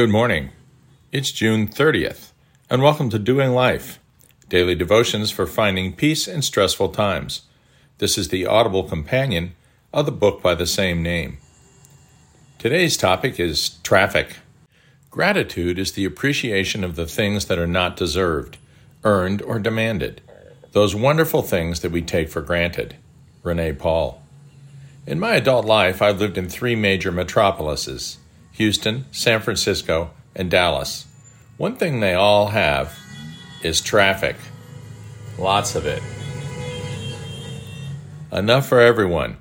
Good morning. It's June 30th, and welcome to Doing Life, daily devotions for finding peace in stressful times. This is the audible companion of the book by the same name. Today's topic is traffic. Gratitude is the appreciation of the things that are not deserved, earned, or demanded, those wonderful things that we take for granted. Rene Paul. In my adult life, I've lived in three major metropolises Houston, San Francisco, and Dallas. One thing they all have is traffic. Lots of it. Enough for everyone.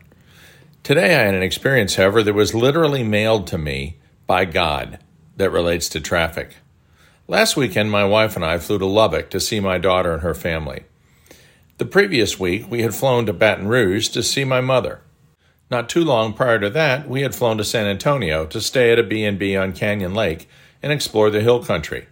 Today I had an experience, however, that was literally mailed to me by God that relates to traffic. Last weekend, my wife and I flew to Lubbock to see my daughter and her family. The previous week, we had flown to Baton Rouge to see my mother. Not too long prior to that, we had flown to San Antonio to stay at a B&B on Canyon Lake and explore the hill country.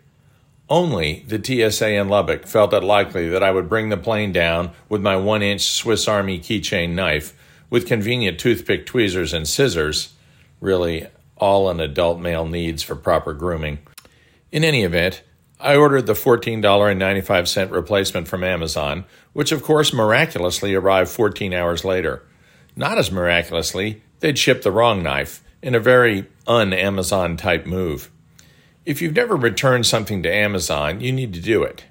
Only the TSA in Lubbock felt it likely that I would bring the plane down with my one inch Swiss Army keychain knife with convenient toothpick tweezers and scissors, really all an adult male needs for proper grooming. In any event, I ordered the $14.95 replacement from Amazon, which of course miraculously arrived 14 hours later. Not as miraculously, they'd shipped the wrong knife in a very un Amazon type move. If you've never returned something to Amazon, you need to do it.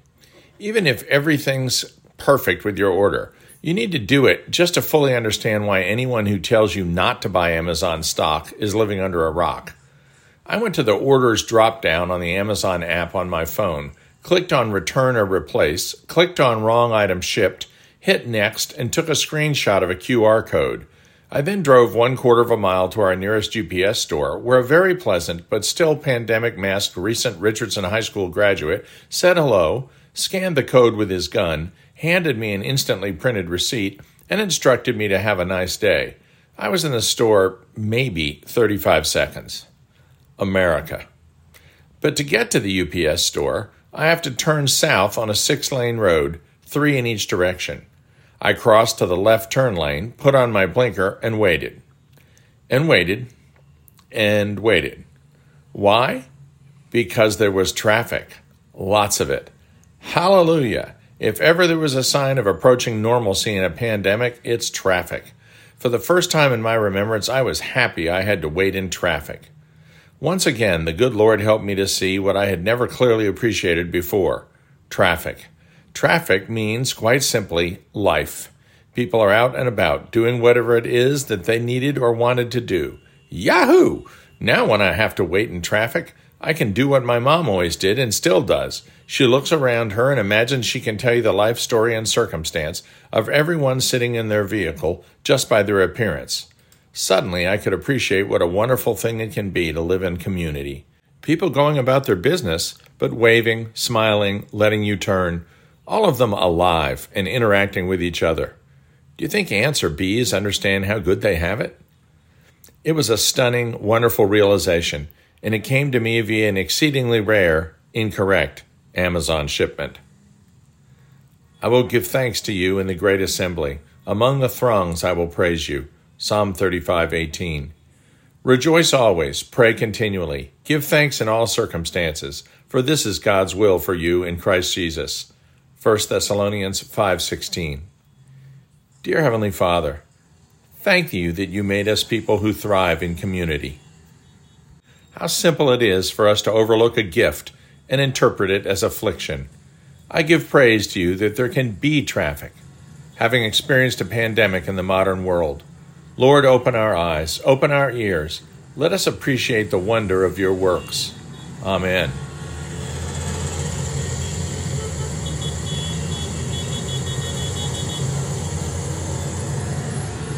Even if everything's perfect with your order, you need to do it just to fully understand why anyone who tells you not to buy Amazon stock is living under a rock. I went to the orders drop down on the Amazon app on my phone, clicked on return or replace, clicked on wrong item shipped, hit next, and took a screenshot of a QR code. I then drove one quarter of a mile to our nearest UPS store, where a very pleasant but still pandemic masked recent Richardson High School graduate said hello, scanned the code with his gun, handed me an instantly printed receipt, and instructed me to have a nice day. I was in the store maybe 35 seconds. America. But to get to the UPS store, I have to turn south on a six lane road, three in each direction. I crossed to the left turn lane, put on my blinker, and waited. And waited. And waited. Why? Because there was traffic. Lots of it. Hallelujah. If ever there was a sign of approaching normalcy in a pandemic, it's traffic. For the first time in my remembrance, I was happy I had to wait in traffic. Once again, the good Lord helped me to see what I had never clearly appreciated before traffic. Traffic means, quite simply, life. People are out and about, doing whatever it is that they needed or wanted to do. Yahoo! Now, when I have to wait in traffic, I can do what my mom always did and still does. She looks around her and imagines she can tell you the life story and circumstance of everyone sitting in their vehicle just by their appearance. Suddenly, I could appreciate what a wonderful thing it can be to live in community. People going about their business, but waving, smiling, letting you turn, all of them alive and interacting with each other. Do you think ants or bees understand how good they have it? It was a stunning, wonderful realization, and it came to me via an exceedingly rare, incorrect Amazon shipment. I will give thanks to you in the great assembly. Among the throngs I will praise you. Psalm 35:18. Rejoice always, pray continually, give thanks in all circumstances, for this is God's will for you in Christ Jesus. 1 Thessalonians 5:16. Dear heavenly Father, thank you that you made us people who thrive in community. How simple it is for us to overlook a gift and interpret it as affliction. I give praise to you that there can be traffic. Having experienced a pandemic in the modern world, Lord, open our eyes, open our ears. Let us appreciate the wonder of your works. Amen.